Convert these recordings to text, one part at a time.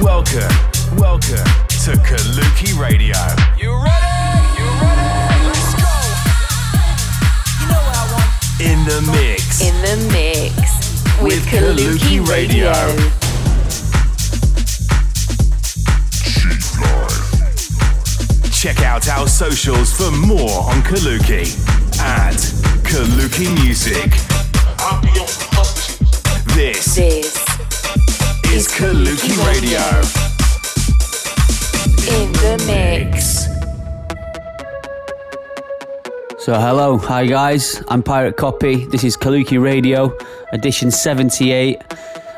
Welcome, welcome to Kaluki Radio. You ready? You ready? Let's go. You know what I want. In the mix. In the mix with, With Kaluki, Kaluki Radio. Radio. Check out our socials for more on Kaluki at Kaluki Music. This This is Kaluki Radio. in the mix. So, hello, hi guys, I'm Pirate Copy. This is Kaluki Radio, edition 78.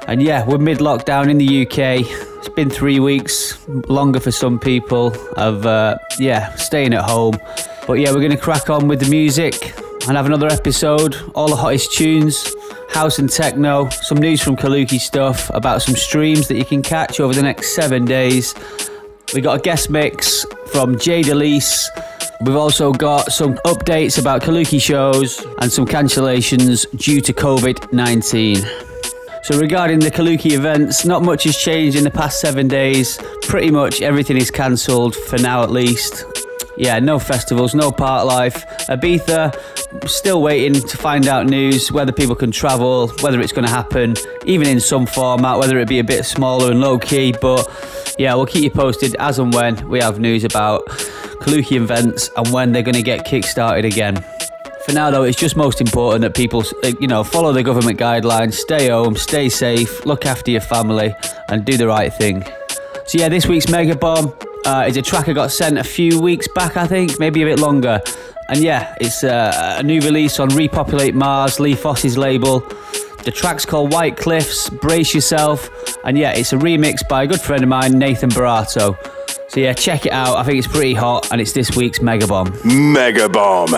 And yeah, we're mid lockdown in the UK. It's been three weeks, longer for some people, of uh, yeah, staying at home. But yeah, we're going to crack on with the music and have another episode. All the hottest tunes, house and techno, some news from Kaluki stuff about some streams that you can catch over the next seven days. We got a guest mix from Jay De Lys. We've also got some updates about Kaluki shows and some cancellations due to COVID 19. So, regarding the Kaluki events, not much has changed in the past seven days. Pretty much everything is cancelled for now, at least. Yeah, no festivals, no part life. Ibiza, still waiting to find out news whether people can travel, whether it's going to happen, even in some format, whether it be a bit smaller and low key. But yeah, we'll keep you posted as and when we have news about Kaluki events and when they're going to get kick started again. For now, though, it's just most important that people, uh, you know, follow the government guidelines, stay home, stay safe, look after your family, and do the right thing. So yeah, this week's Mega Bomb uh, is a track I got sent a few weeks back, I think, maybe a bit longer. And yeah, it's uh, a new release on Repopulate Mars, Lee Foss's label. The track's called White Cliffs, Brace Yourself. And yeah, it's a remix by a good friend of mine, Nathan Barato. So yeah, check it out. I think it's pretty hot, and it's this week's Mega Bomb. Mega Bomb.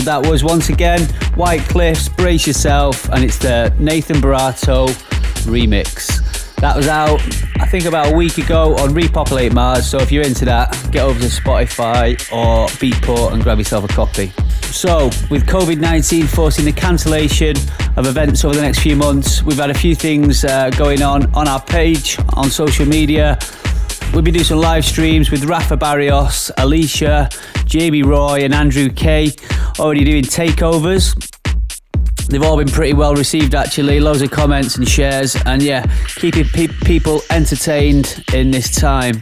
So that was once again White Cliffs, Brace Yourself, and it's the Nathan Barato remix. That was out, I think, about a week ago on Repopulate Mars. So if you're into that, get over to Spotify or Beatport and grab yourself a copy. So, with COVID 19 forcing the cancellation of events over the next few months, we've had a few things uh, going on on our page, on social media. We'll be doing some live streams with Rafa Barrios, Alicia, Jamie Roy, and Andrew Kay. Already doing takeovers. They've all been pretty well received, actually. Loads of comments and shares, and yeah, keeping pe- people entertained in this time.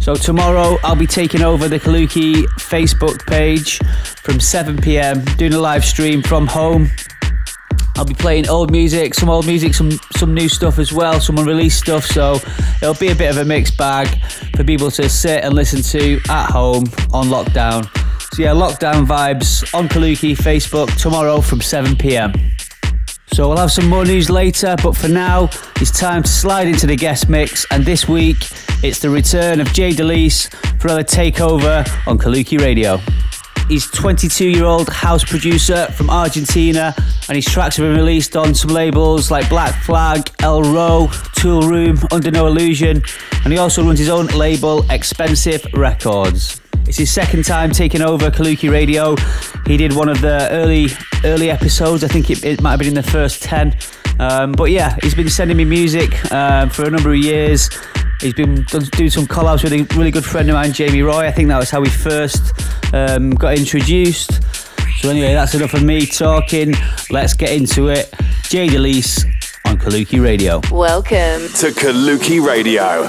So tomorrow I'll be taking over the Kaluki Facebook page from 7 p.m. doing a live stream from home. I'll be playing old music, some old music, some some new stuff as well, some unreleased stuff. So it'll be a bit of a mixed bag for people to sit and listen to at home on lockdown. So yeah, lockdown vibes on Kaluki Facebook tomorrow from 7 p.m. So we'll have some more news later, but for now, it's time to slide into the guest mix. And this week, it's the return of Jay De Lys for another takeover on Kaluki Radio. He's 22 year old house producer from Argentina, and his tracks have been released on some labels like Black Flag, El Row, Toolroom, Under No Illusion, and he also runs his own label, Expensive Records. It's his second time taking over Kaluki Radio. He did one of the early early episodes. I think it, it might have been in the first ten. Um, but yeah, he's been sending me music um, for a number of years. He's been doing some collabs with a really good friend of mine, Jamie Roy. I think that was how we first um, got introduced. So anyway, that's enough of me talking. Let's get into it. Jay De Lys on Kaluki Radio. Welcome. To Kaluki Radio.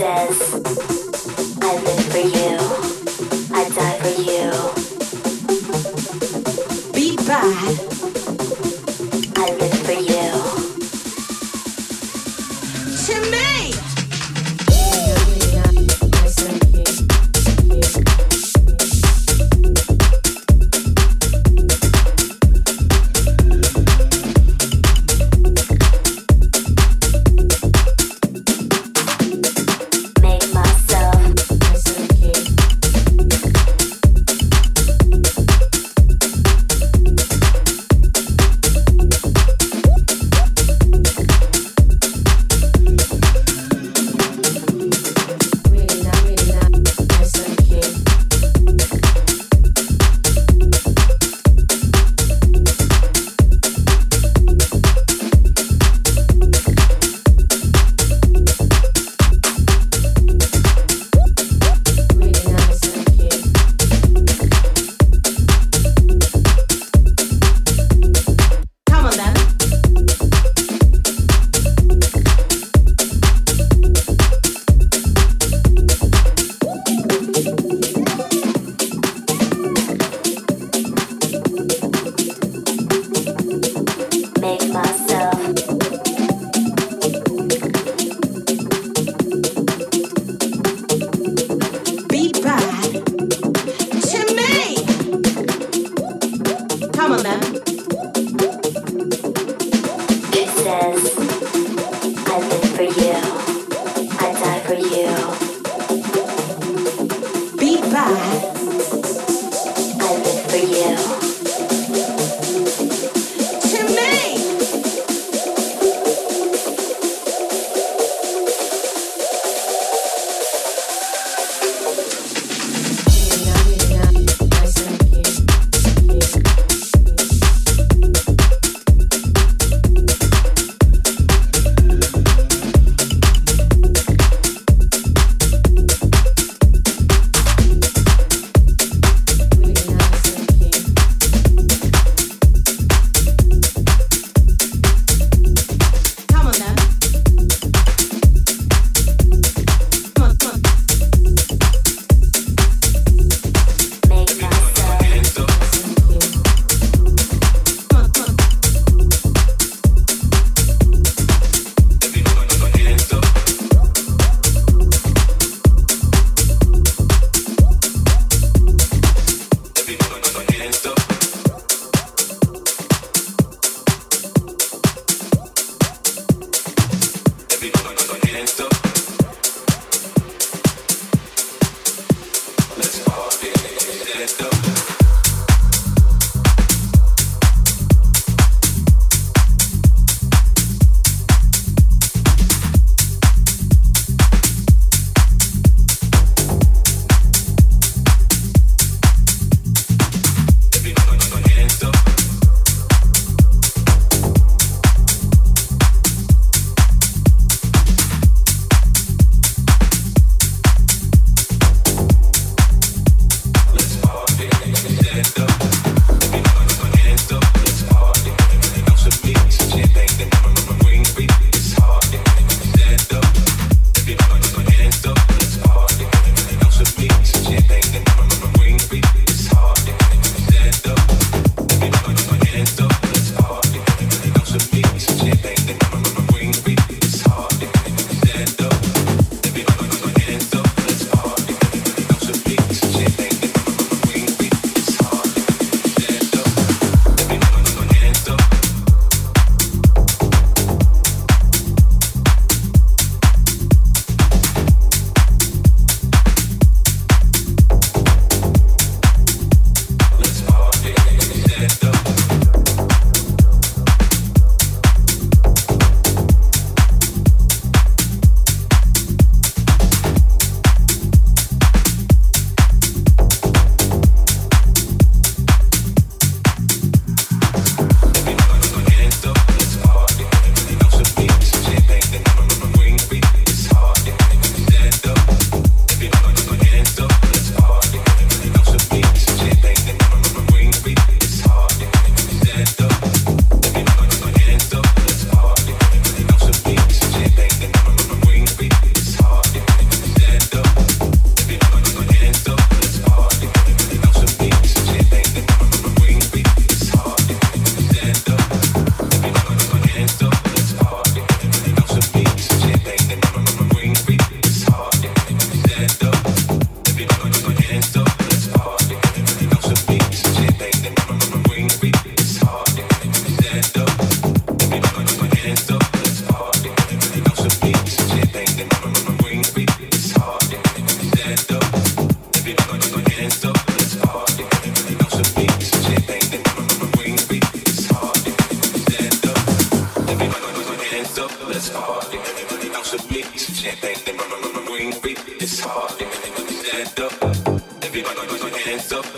She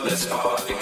Let's party.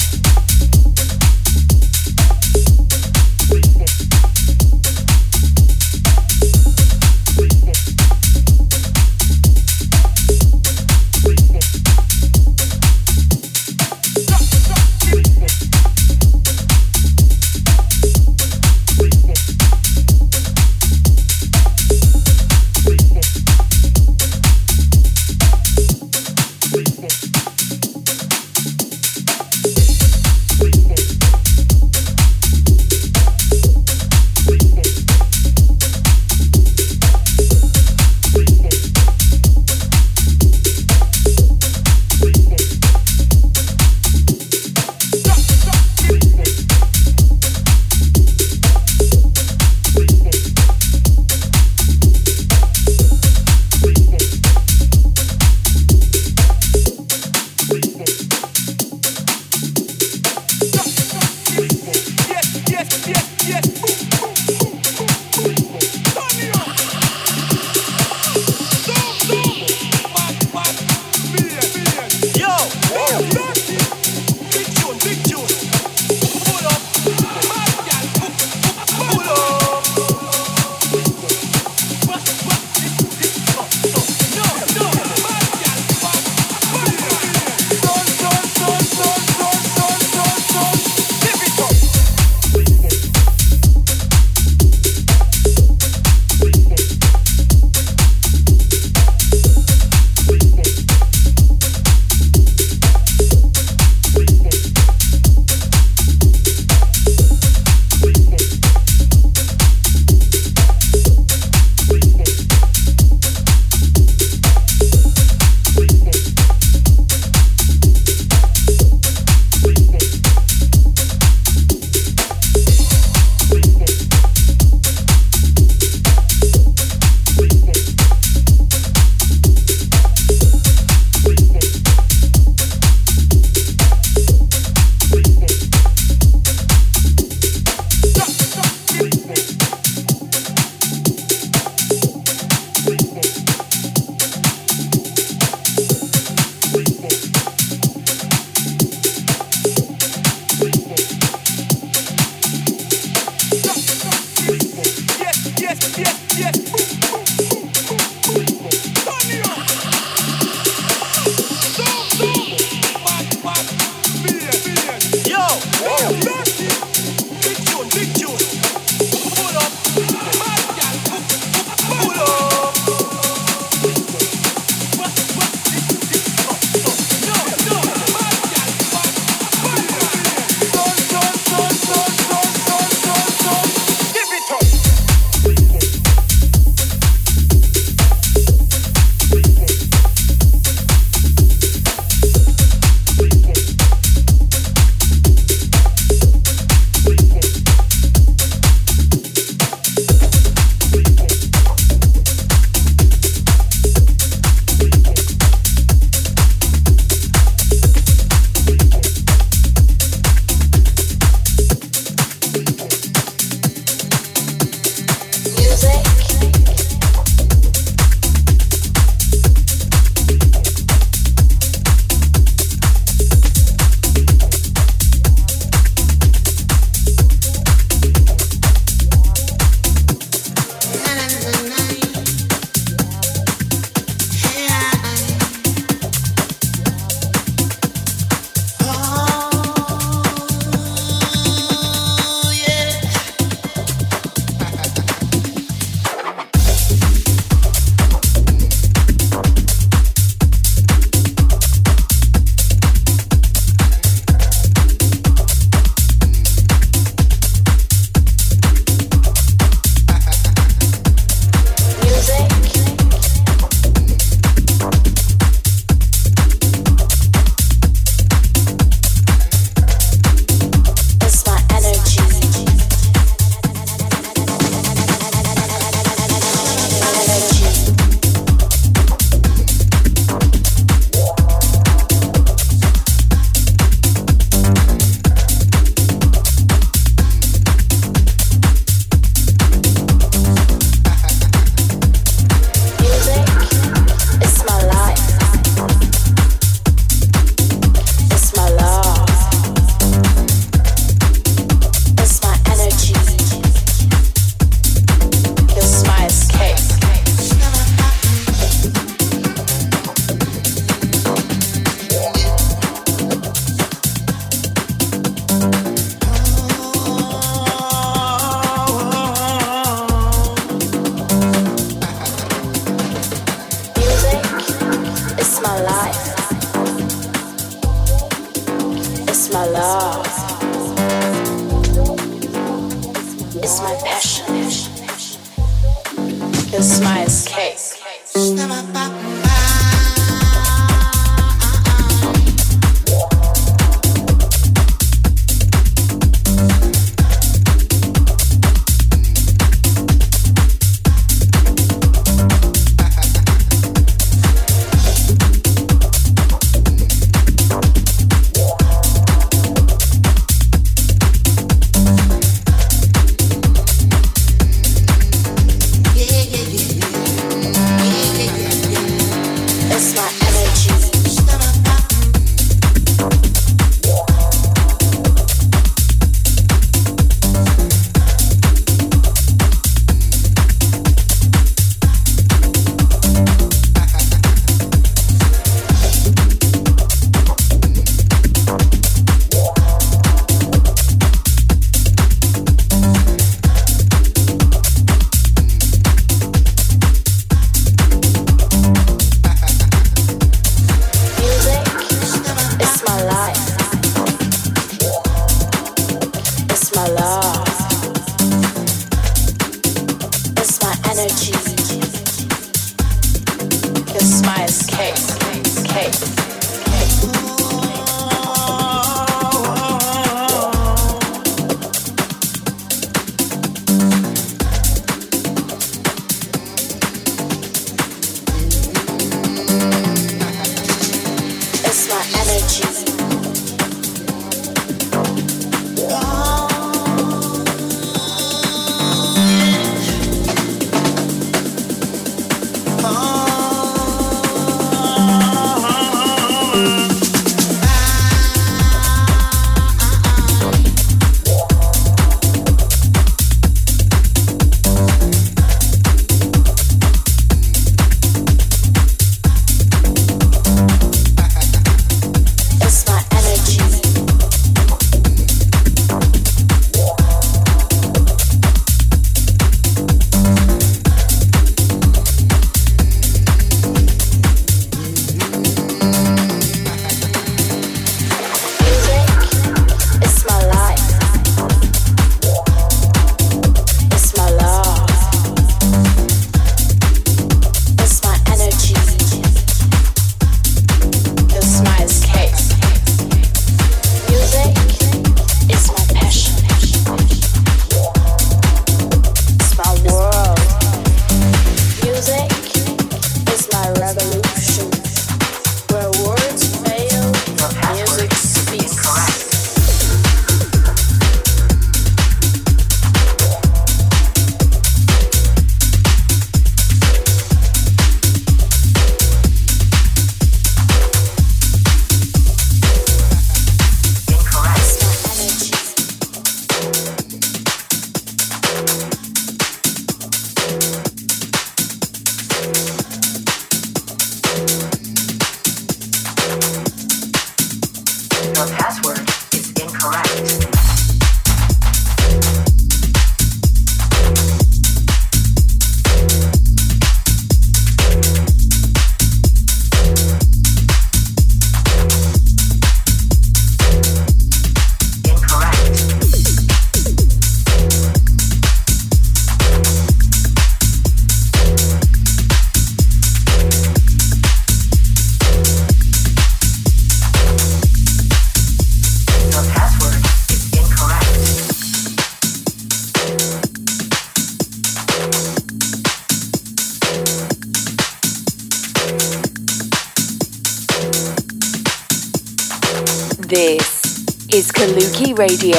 This is Kaluki Radio.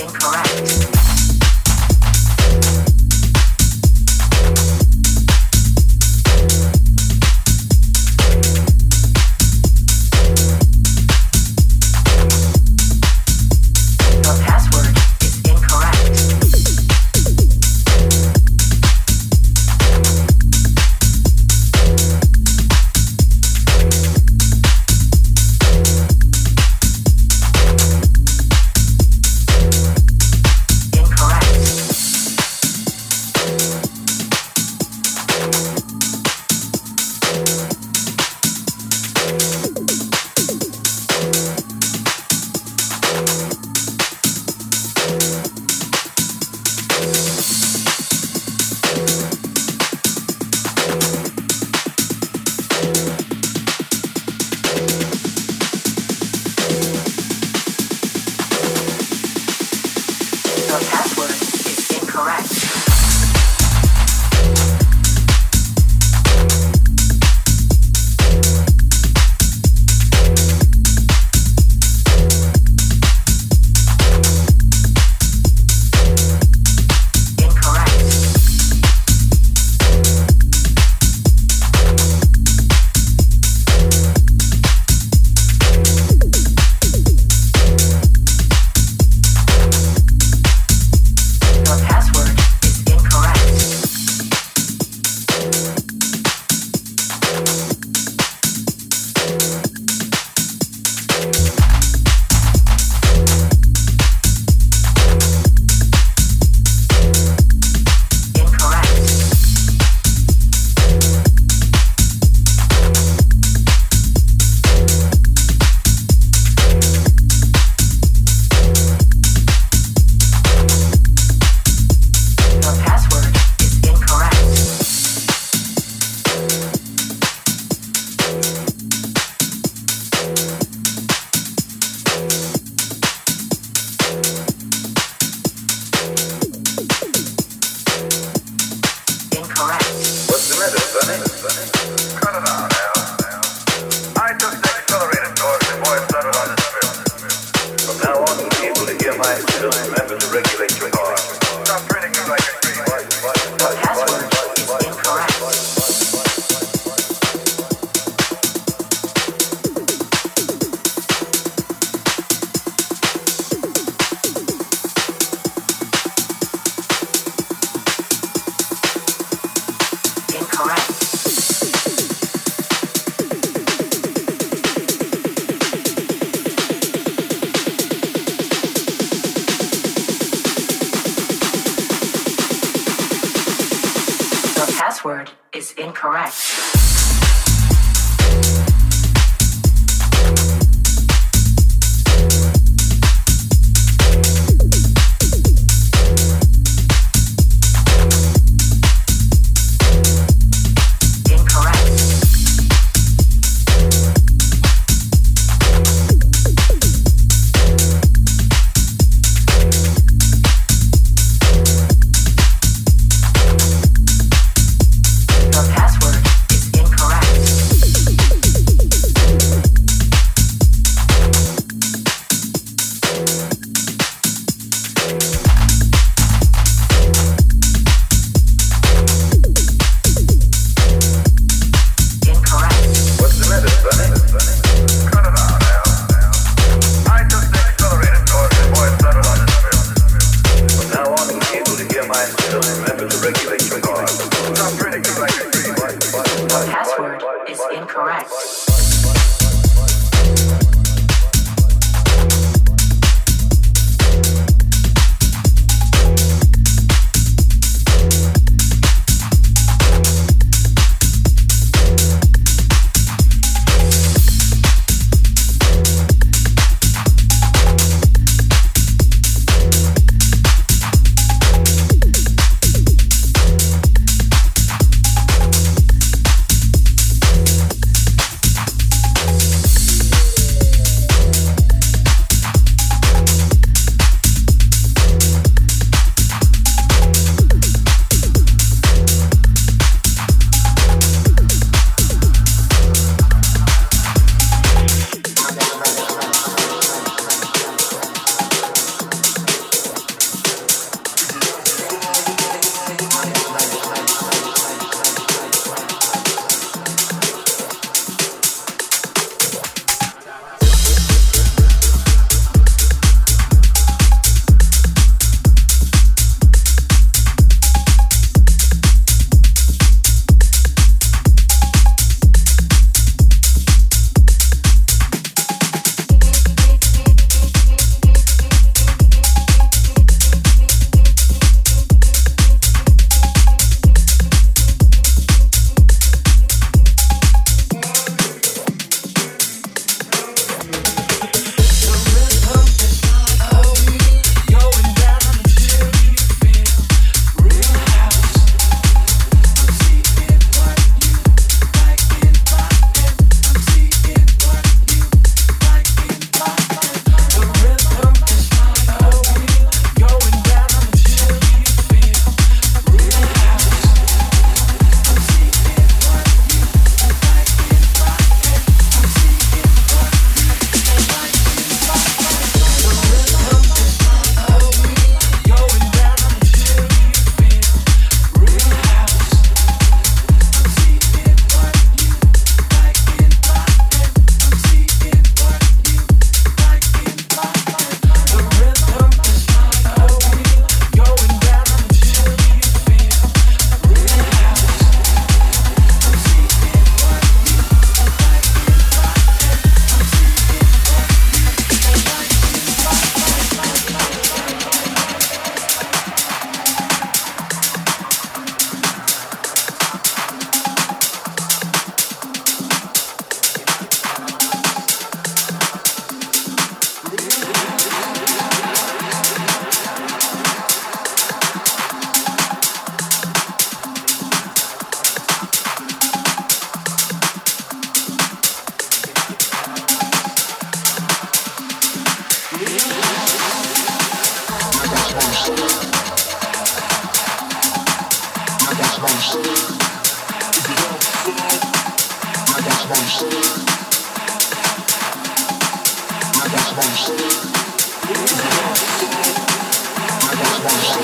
Incorrect. You're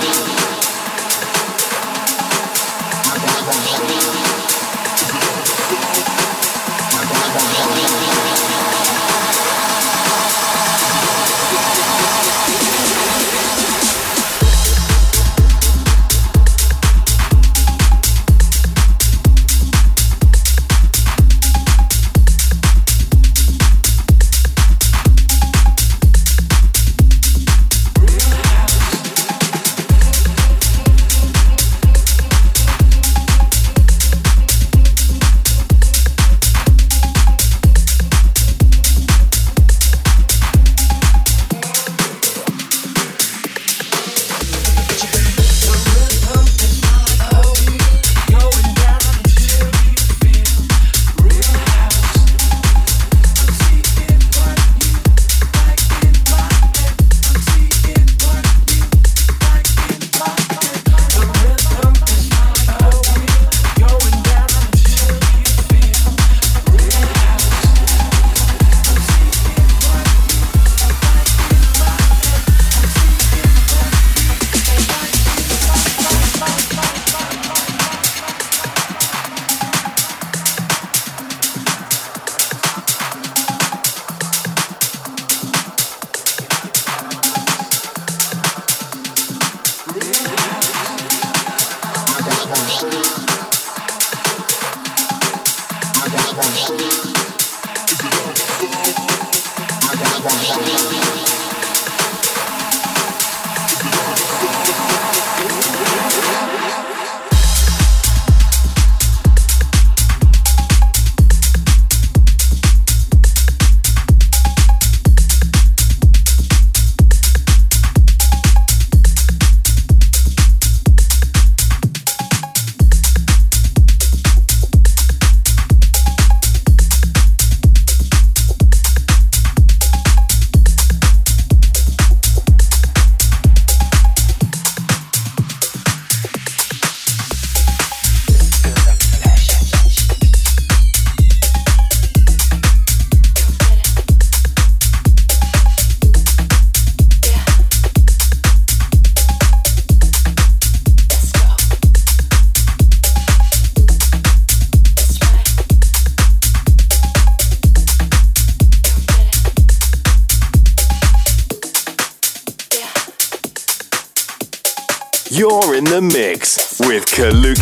mix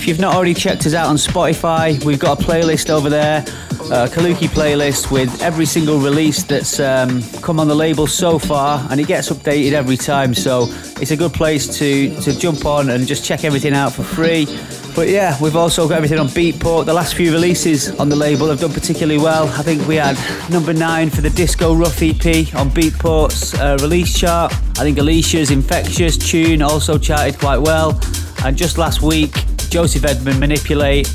if you've not already checked us out on Spotify, we've got a playlist over there, a Kaluki playlist with every single release that's um, come on the label so far, and it gets updated every time. So it's a good place to to jump on and just check everything out for free. But yeah, we've also got everything on Beatport. The last few releases on the label have done particularly well. I think we had number nine for the Disco Rough EP on Beatport's uh, release chart. I think Alicia's Infectious tune also charted quite well. And just last week, Joseph Edmund Manipulate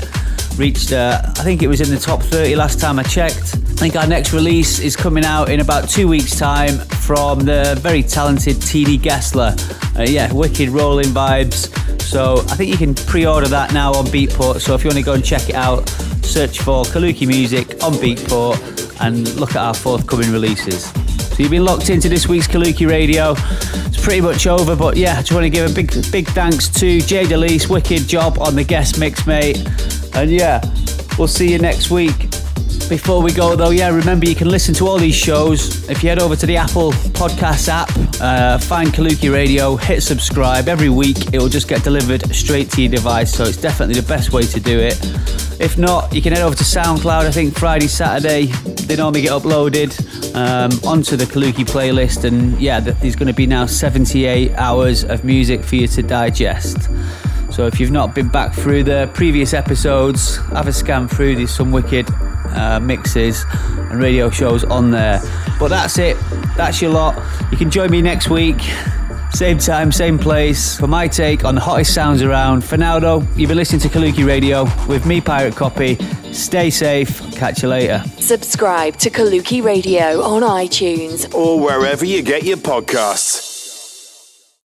reached, uh, I think it was in the top 30 last time I checked. I think our next release is coming out in about two weeks' time from the very talented TD Gessler. Uh, yeah, wicked rolling vibes. So I think you can pre order that now on Beatport. So if you want to go and check it out, search for Kaluki Music on Beatport and look at our forthcoming releases. So you've been locked into this week's Kaluki Radio. Pretty much over, but yeah, I just want to give a big, big thanks to Jay De Lys. Wicked job on the guest mix, mate. And yeah, we'll see you next week. Before we go, though, yeah, remember you can listen to all these shows if you head over to the Apple Podcasts app, uh, find Kaluki Radio, hit subscribe. Every week it will just get delivered straight to your device, so it's definitely the best way to do it. If not, you can head over to SoundCloud. I think Friday, Saturday, they normally get uploaded um, onto the Kaluki playlist, and yeah, there's going to be now 78 hours of music for you to digest. So if you've not been back through the previous episodes, have a scan through. There's some wicked uh, mixes and radio shows on there. But that's it. That's your lot. You can join me next week. Same time, same place for my take on the hottest sounds around. For now, though, you've been listening to Kaluki Radio with me, Pirate Copy. Stay safe. Catch you later. Subscribe to Kaluki Radio on iTunes Or wherever you get your podcasts.